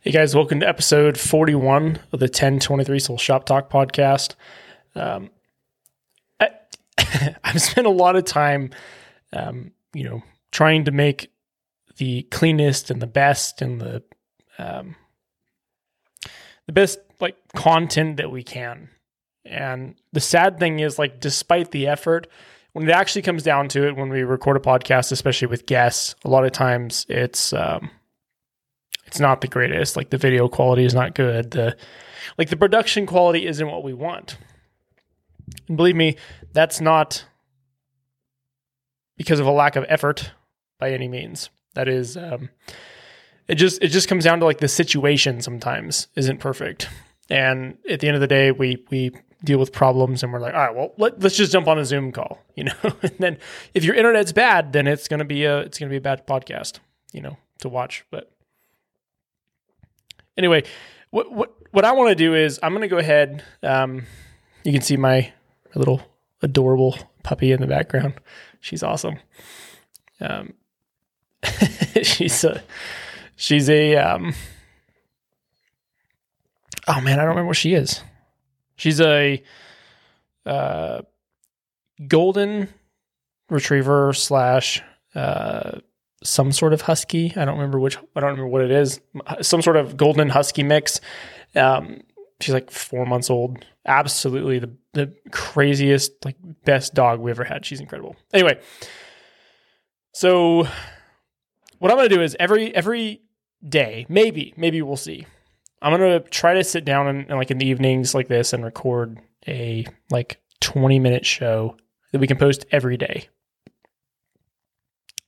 Hey guys, welcome to episode 41 of the 1023 Soul Shop Talk podcast. Um, I, I've spent a lot of time, um, you know, trying to make the cleanest and the best and the um, the best like content that we can. And the sad thing is, like, despite the effort, when it actually comes down to it, when we record a podcast, especially with guests, a lot of times it's um, it's not the greatest. Like the video quality is not good. The like the production quality isn't what we want. And believe me, that's not because of a lack of effort by any means. That is um, it just it just comes down to like the situation sometimes isn't perfect. And at the end of the day, we we deal with problems and we're like, all right, well, let, us just jump on a Zoom call, you know. and then if your internet's bad, then it's gonna be a it's gonna be a bad podcast, you know, to watch. But anyway, what what what I want to do is I'm gonna go ahead. Um, you can see my, my little adorable puppy in the background. She's awesome. Um, she's a she's a um. Oh man, I don't remember what she is. She's a uh, golden retriever slash uh, some sort of husky. I don't remember which. I don't remember what it is. Some sort of golden husky mix. Um, she's like four months old. Absolutely the the craziest, like best dog we ever had. She's incredible. Anyway, so what I'm gonna do is every every day, maybe maybe we'll see. I'm gonna try to sit down and, and like in the evenings like this and record a like 20 minute show that we can post every day.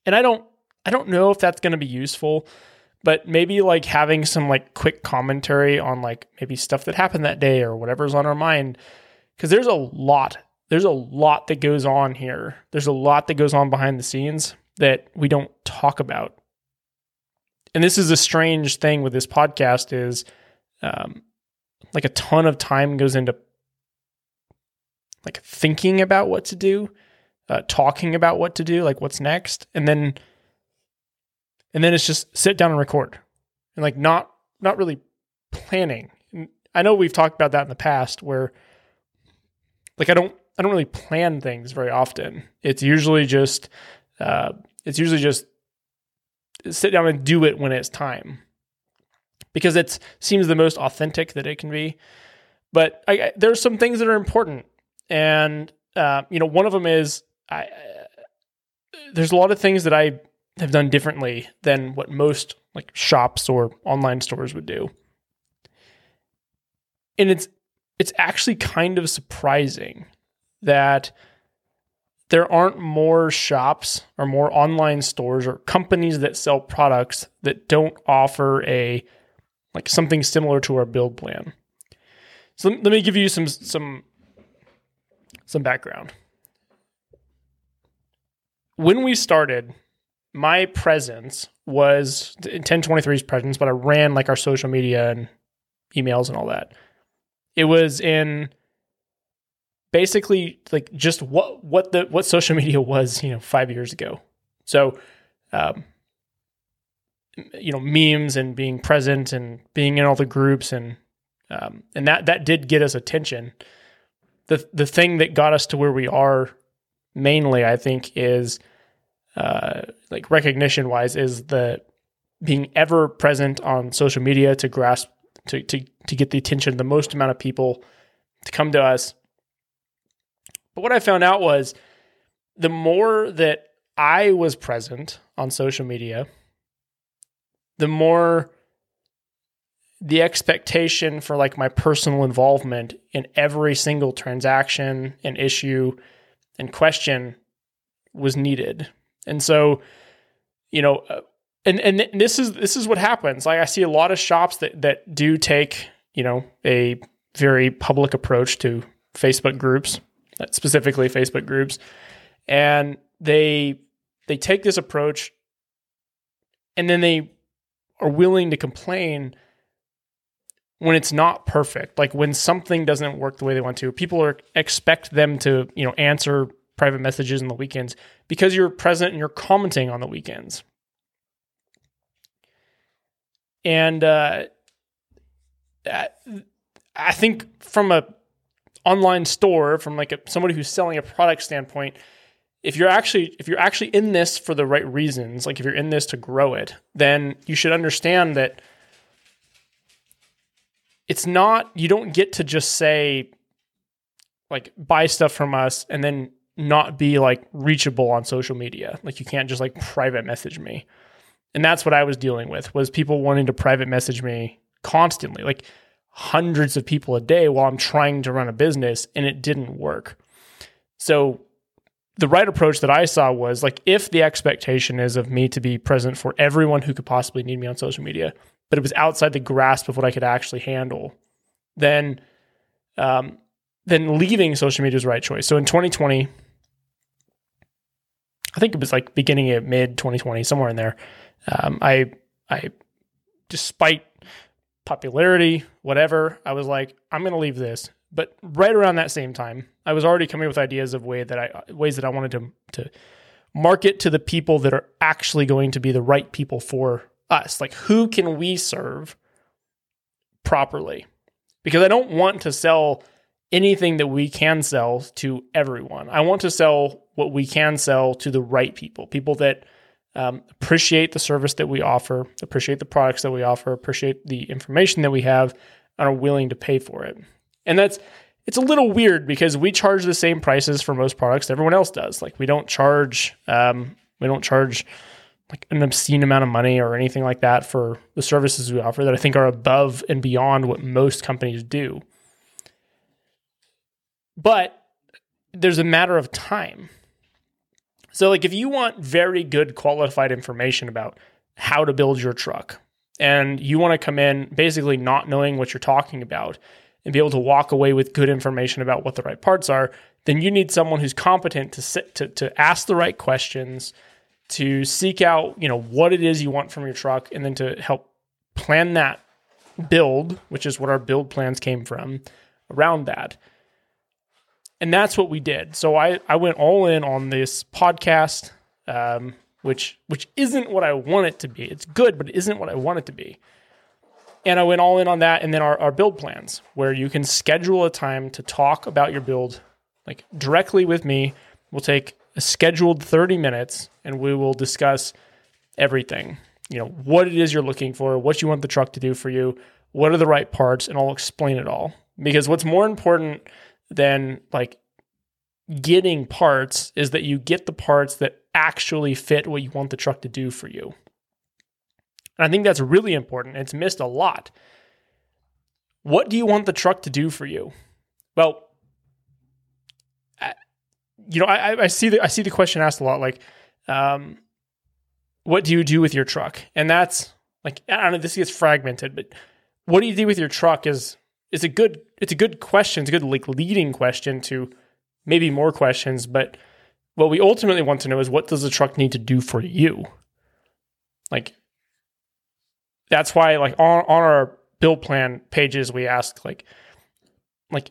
And I don't I don't know if that's going to be useful, but maybe like having some like quick commentary on like maybe stuff that happened that day or whatever's on our mind cuz there's a lot there's a lot that goes on here. There's a lot that goes on behind the scenes that we don't talk about. And this is a strange thing with this podcast is um, like a ton of time goes into like thinking about what to do, uh, talking about what to do, like what's next, and then and then it's just sit down and record, and like not not really planning. And I know we've talked about that in the past, where like I don't I don't really plan things very often. It's usually just uh, it's usually just sit down and do it when it's time because it seems the most authentic that it can be. But I, I, there's some things that are important, and uh, you know, one of them is I. Uh, there's a lot of things that I have done differently than what most like shops or online stores would do, and it's it's actually kind of surprising that there aren't more shops or more online stores or companies that sell products that don't offer a like something similar to our build plan. So let me give you some some some background. When we started, my presence was 1023's presence, but I ran like our social media and emails and all that. It was in basically like just what what the what social media was, you know, 5 years ago. So um, you know memes and being present and being in all the groups and um, and that that did get us attention. The the thing that got us to where we are mainly, I think, is uh, like recognition wise, is the being ever present on social media to grasp to to to get the attention of the most amount of people to come to us. But what I found out was the more that I was present on social media, the more the expectation for like my personal involvement in every single transaction and issue and question was needed. And so, you know, uh, and and this is this is what happens. Like I see a lot of shops that that do take, you know, a very public approach to Facebook groups, specifically Facebook groups, and they they take this approach and then they are willing to complain when it's not perfect like when something doesn't work the way they want to people are expect them to you know answer private messages on the weekends because you're present and you're commenting on the weekends. And uh, I think from a online store, from like a, somebody who's selling a product standpoint, if you're actually if you're actually in this for the right reasons, like if you're in this to grow it, then you should understand that it's not you don't get to just say like buy stuff from us and then not be like reachable on social media. Like you can't just like private message me. And that's what I was dealing with was people wanting to private message me constantly. Like hundreds of people a day while I'm trying to run a business and it didn't work. So the right approach that I saw was like if the expectation is of me to be present for everyone who could possibly need me on social media, but it was outside the grasp of what I could actually handle, then um, then leaving social media is the right choice. So in 2020, I think it was like beginning of mid 2020, somewhere in there. Um, I I despite popularity, whatever, I was like, I'm going to leave this. But right around that same time, I was already coming with ideas of way that I ways that I wanted to to market to the people that are actually going to be the right people for us. Like who can we serve properly? Because I don't want to sell anything that we can sell to everyone. I want to sell what we can sell to the right people, people that um, appreciate the service that we offer, appreciate the products that we offer, appreciate the information that we have, and are willing to pay for it. And that's it's a little weird because we charge the same prices for most products everyone else does. Like we don't charge um, we don't charge like an obscene amount of money or anything like that for the services we offer that I think are above and beyond what most companies do. But there's a matter of time. So, like, if you want very good qualified information about how to build your truck, and you want to come in basically not knowing what you're talking about and be able to walk away with good information about what the right parts are, then you need someone who's competent to sit, to, to ask the right questions, to seek out, you know, what it is you want from your truck, and then to help plan that build, which is what our build plans came from, around that. And that's what we did. So I, I went all in on this podcast, um, which which isn't what I want it to be. It's good, but it isn't what I want it to be. And I went all in on that, and then our, our build plans, where you can schedule a time to talk about your build, like directly with me. We'll take a scheduled 30 minutes and we will discuss everything. You know, what it is you're looking for, what you want the truck to do for you, what are the right parts, and I'll explain it all. Because what's more important than like getting parts is that you get the parts that actually fit what you want the truck to do for you. And I think that's really important. It's missed a lot. What do you want the truck to do for you? Well, you know, I, I see the I see the question asked a lot, like, um, what do you do with your truck? And that's like I don't know, this gets fragmented, but what do you do with your truck is is a good it's a good question. It's a good like leading question to maybe more questions, but what we ultimately want to know is what does the truck need to do for you? Like that's why like on on our build plan pages we ask like like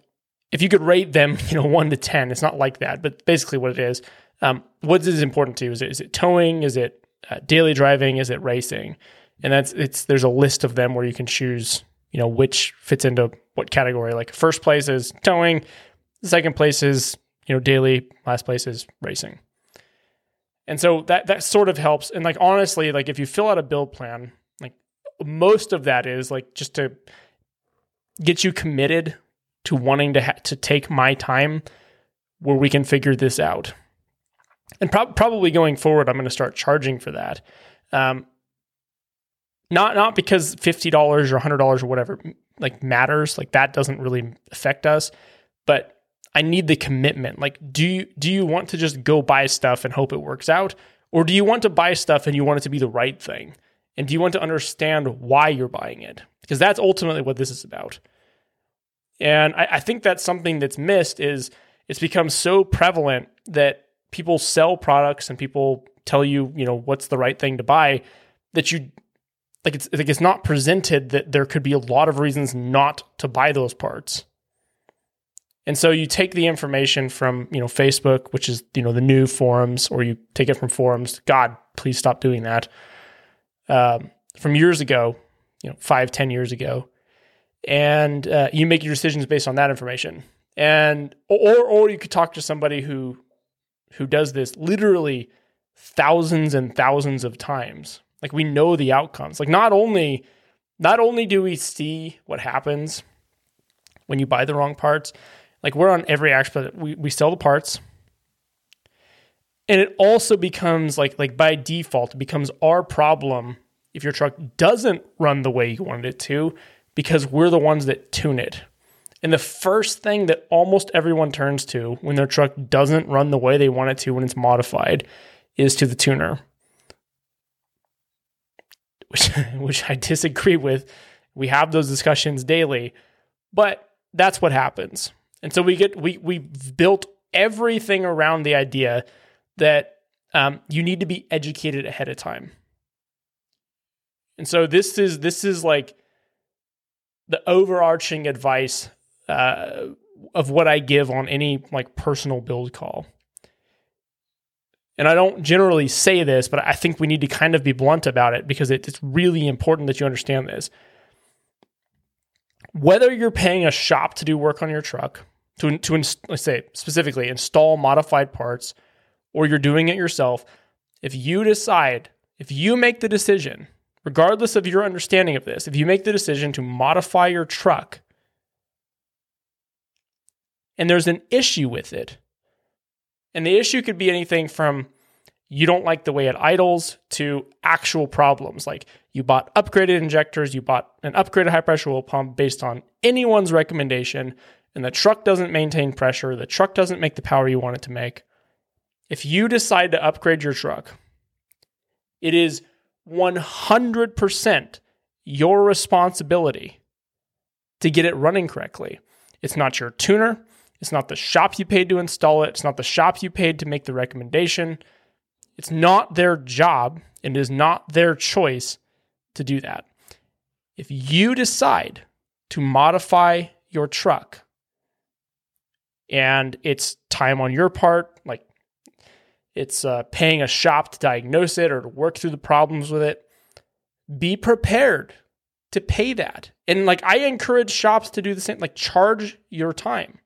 if you could rate them, you know, one to ten, it's not like that, but basically what it is. Um, what is important to you? Is it, is it towing? Is it uh, daily driving? Is it racing? And that's it's there's a list of them where you can choose, you know, which fits into what category. Like first place is towing, second place is you know daily, last place is racing. And so that that sort of helps. And like honestly, like if you fill out a build plan, like most of that is like just to get you committed to wanting to ha- to take my time where we can figure this out. And pro- probably going forward, I'm going to start charging for that. Um, not not because fifty dollars or hundred dollars or whatever like matters. Like that doesn't really affect us, but I need the commitment. Like, do you do you want to just go buy stuff and hope it works out, or do you want to buy stuff and you want it to be the right thing? And do you want to understand why you're buying it? Because that's ultimately what this is about. And I, I think that's something that's missed is it's become so prevalent that people sell products and people tell you, you know, what's the right thing to buy that you like it's like it's not presented that there could be a lot of reasons not to buy those parts. And so you take the information from, you know, Facebook, which is, you know, the new forums, or you take it from forums. God, please stop doing that. Um, from years ago, you know, five, ten years ago, and uh, you make your decisions based on that information. And or or you could talk to somebody who who does this literally thousands and thousands of times. Like we know the outcomes. Like not only not only do we see what happens when you buy the wrong parts, like we're on every aspect. We we sell the parts, and it also becomes like like by default it becomes our problem if your truck doesn't run the way you wanted it to because we're the ones that tune it. And the first thing that almost everyone turns to when their truck doesn't run the way they want it to when it's modified is to the tuner. Which which I disagree with. We have those discussions daily, but that's what happens. And so we get we we built everything around the idea that um, you need to be educated ahead of time. And so this is this is like the overarching advice uh, of what I give on any like personal build call. And I don't generally say this, but I think we need to kind of be blunt about it because it's really important that you understand this. Whether you're paying a shop to do work on your truck, to, to let's say specifically install modified parts, or you're doing it yourself, if you decide, if you make the decision, regardless of your understanding of this, if you make the decision to modify your truck and there's an issue with it, and the issue could be anything from you don't like the way it idles to actual problems like you bought upgraded injectors, you bought an upgraded high pressure oil pump based on anyone's recommendation, and the truck doesn't maintain pressure, the truck doesn't make the power you want it to make. If you decide to upgrade your truck, it is 100% your responsibility to get it running correctly. It's not your tuner. It's not the shop you paid to install it. It's not the shop you paid to make the recommendation. It's not their job and it is not their choice to do that. If you decide to modify your truck and it's time on your part, like it's uh, paying a shop to diagnose it or to work through the problems with it. Be prepared to pay that. And like I encourage shops to do the same, like charge your time.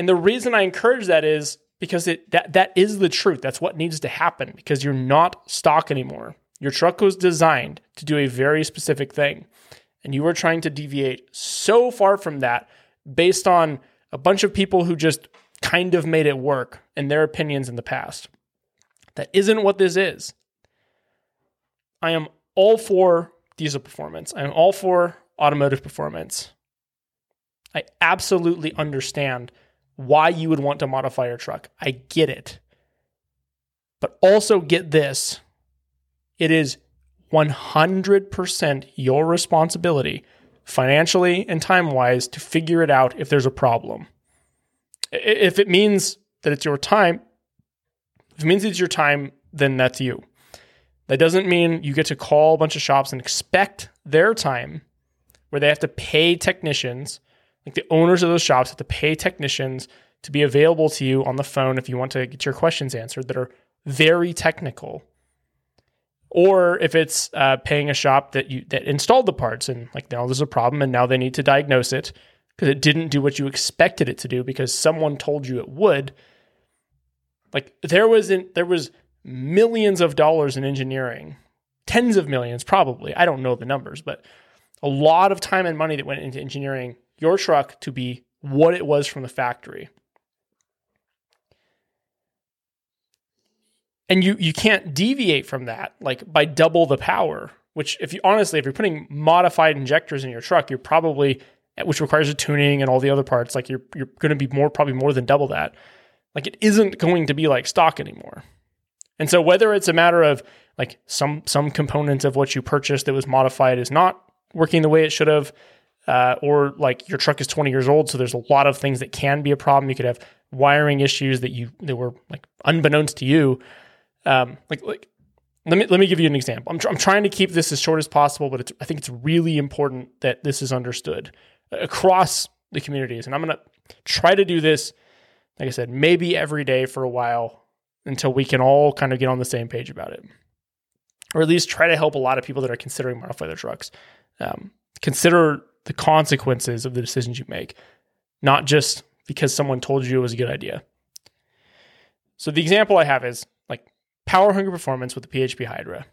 And the reason I encourage that is because it that that is the truth. That's what needs to happen because you're not stock anymore. Your truck was designed to do a very specific thing. And you are trying to deviate so far from that based on a bunch of people who just kind of made it work in their opinions in the past. That isn't what this is. I am all for diesel performance. I am all for automotive performance. I absolutely understand why you would want to modify your truck. I get it. But also get this it is 100% your responsibility, financially and time wise, to figure it out if there's a problem. If it means that it's your time, if it means it's your time, then that's you. That doesn't mean you get to call a bunch of shops and expect their time where they have to pay technicians, like the owners of those shops have to pay technicians to be available to you on the phone if you want to get your questions answered that are very technical. Or if it's uh, paying a shop that you that installed the parts and like now there's a problem and now they need to diagnose it because it didn't do what you expected it to do because someone told you it would. Like there was in, there was millions of dollars in engineering, tens of millions probably. I don't know the numbers, but a lot of time and money that went into engineering your truck to be what it was from the factory. And you you can't deviate from that like by double the power, which if you honestly if you're putting modified injectors in your truck, you're probably which requires a tuning and all the other parts, like you're you're going to be more probably more than double that. Like it isn't going to be like stock anymore. And so whether it's a matter of like some some components of what you purchased that was modified is not working the way it should have, uh, or like your truck is 20 years old, so there's a lot of things that can be a problem. You could have wiring issues that you that were like unbeknownst to you. Um, like like let me let me give you an example. I'm, tr- I'm trying to keep this as short as possible, but I think it's really important that this is understood across the communities. And I'm going to try to do this, like I said, maybe every day for a while until we can all kind of get on the same page about it. or at least try to help a lot of people that are considering modify their trucks. Um, consider the consequences of the decisions you make, not just because someone told you it was a good idea. So the example I have is like power hungry performance with the PHP Hydra.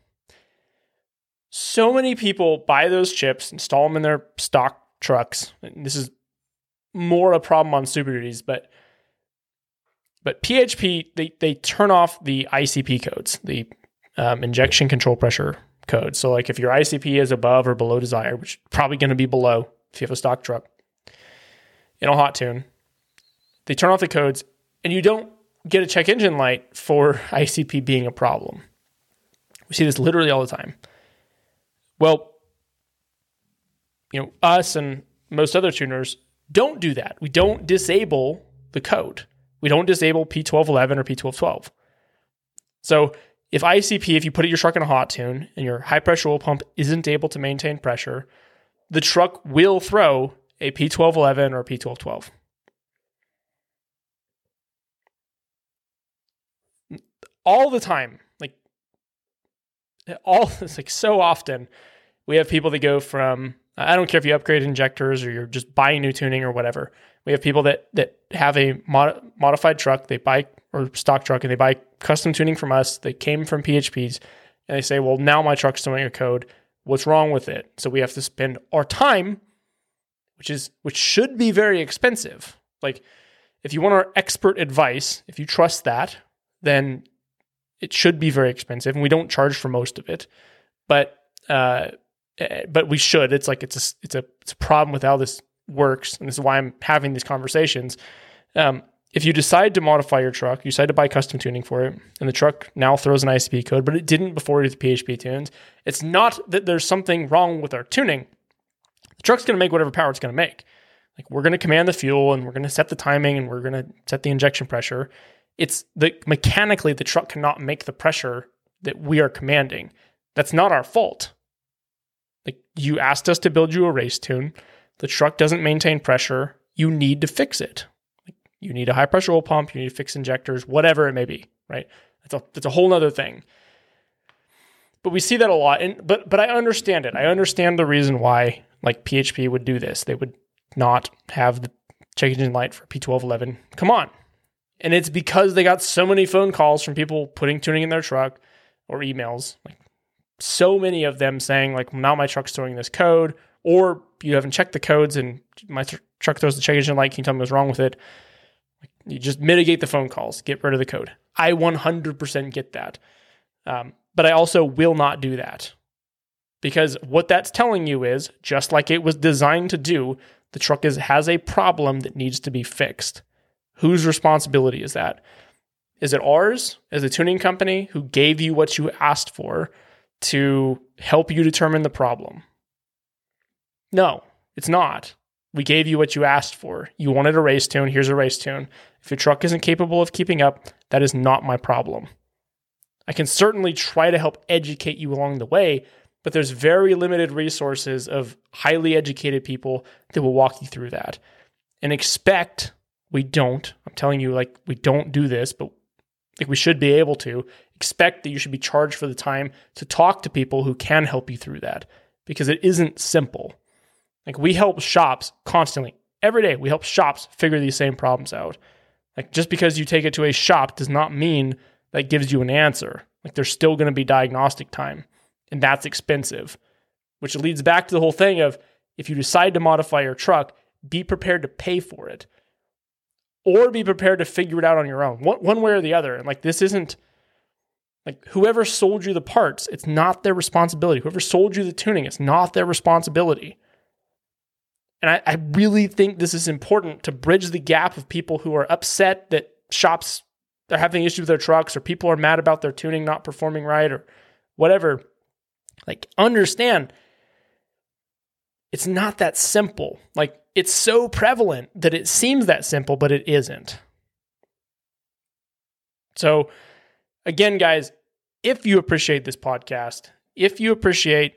So many people buy those chips, install them in their stock trucks. And this is more a problem on Super Duties, but but PHP they they turn off the ICP codes, the um, injection control pressure code. So like if your ICP is above or below desired, which probably going to be below if you have a stock truck in a hot tune, they turn off the codes and you don't get a check engine light for ICP being a problem. We see this literally all the time. Well, you know, us and most other tuners don't do that. We don't disable the code. We don't disable P1211 or P1212. So if ICP, if you put your truck in a hot tune and your high pressure oil pump isn't able to maintain pressure, the truck will throw a P1211 or P1212. All the time, like all, it's like so often, we have people that go from I don't care if you upgrade injectors or you're just buying new tuning or whatever. We have people that that have a mod, modified truck, they buy or stock truck, and they buy custom tuning from us. They came from PHPs, and they say, "Well, now my truck's doing a code. What's wrong with it?" So we have to spend our time, which is which should be very expensive. Like if you want our expert advice, if you trust that, then it should be very expensive, and we don't charge for most of it. But uh, but we should. It's like it's a it's a it's a problem with how this works, and this is why I'm having these conversations. Um, if you decide to modify your truck, you decide to buy custom tuning for it, and the truck now throws an ICP code, but it didn't before with PHP tunes. It's not that there's something wrong with our tuning. The truck's going to make whatever power it's going to make. Like we're going to command the fuel, and we're going to set the timing, and we're going to set the injection pressure. It's the mechanically the truck cannot make the pressure that we are commanding. That's not our fault. Like you asked us to build you a race tune. The truck doesn't maintain pressure. You need to fix it. Like you need a high pressure oil pump. You need to fix injectors, whatever it may be. Right? That's a that's a whole other thing. But we see that a lot. And but but I understand it. I understand the reason why like PHP would do this. They would not have the check engine light for P1211. Come on. And it's because they got so many phone calls from people putting tuning in their truck or emails. Like so many of them saying like now my truck's throwing this code or you haven't checked the codes and my truck throws the check engine light. Can you tell me what's wrong with it? You just mitigate the phone calls get rid of the code. I 100% get that. Um, but i also will not do that. Because what that's telling you is just like it was designed to do the truck is has a problem that needs to be fixed. Whose responsibility is that? Is it ours? As a tuning company who gave you what you asked for to help you determine the problem. No, it's not. We gave you what you asked for. You wanted a race tune. Here's a race tune. If your truck isn't capable of keeping up, that is not my problem. I can certainly try to help educate you along the way, but there's very limited resources of highly educated people that will walk you through that. And expect we don't. I'm telling you, like, we don't do this, but like we should be able to expect that you should be charged for the time to talk to people who can help you through that because it isn't simple. Like we help shops constantly. Every day we help shops figure these same problems out. Like just because you take it to a shop does not mean that gives you an answer. Like there's still going to be diagnostic time and that's expensive, which leads back to the whole thing of if you decide to modify your truck, be prepared to pay for it or be prepared to figure it out on your own, one, one way or the other. And like this isn't like whoever sold you the parts, it's not their responsibility. Whoever sold you the tuning, it's not their responsibility. And I, I really think this is important to bridge the gap of people who are upset that shops are having issues with their trucks or people are mad about their tuning not performing right or whatever. Like, understand it's not that simple. Like, it's so prevalent that it seems that simple, but it isn't. So, again, guys, if you appreciate this podcast, if you appreciate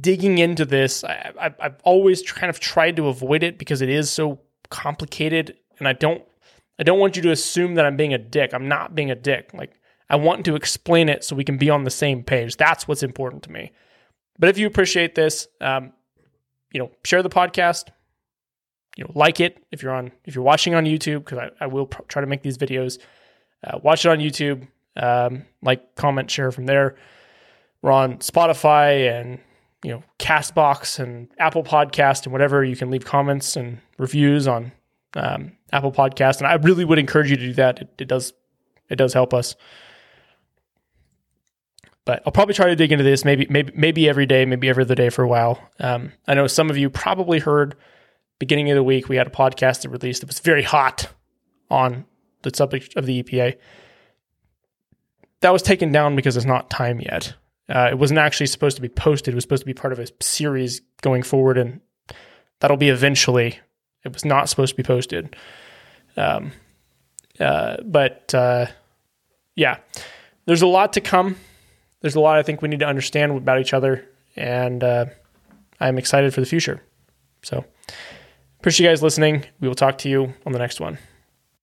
digging into this, I, have always kind of tried to avoid it because it is so complicated, and I don't, I don't want you to assume that I'm being a dick. I'm not being a dick. Like I want to explain it so we can be on the same page. That's what's important to me. But if you appreciate this, um, you know, share the podcast. You know, like it if you're on if you're watching on YouTube because I, I will pr- try to make these videos. Uh, watch it on YouTube. Um, like, comment, share from there. We're on Spotify and you know Castbox and Apple Podcast and whatever. You can leave comments and reviews on um, Apple Podcast, and I really would encourage you to do that. It, it does it does help us. But I'll probably try to dig into this maybe maybe maybe every day, maybe every other day for a while. Um, I know some of you probably heard beginning of the week we had a podcast that released that was very hot on the subject of the EPA. That was taken down because it's not time yet. Uh, it wasn't actually supposed to be posted. It was supposed to be part of a series going forward, and that'll be eventually. It was not supposed to be posted. Um, uh, but uh, yeah, there's a lot to come there's a lot I think we need to understand about each other, and uh, I'm excited for the future. So, appreciate you guys listening. We will talk to you on the next one.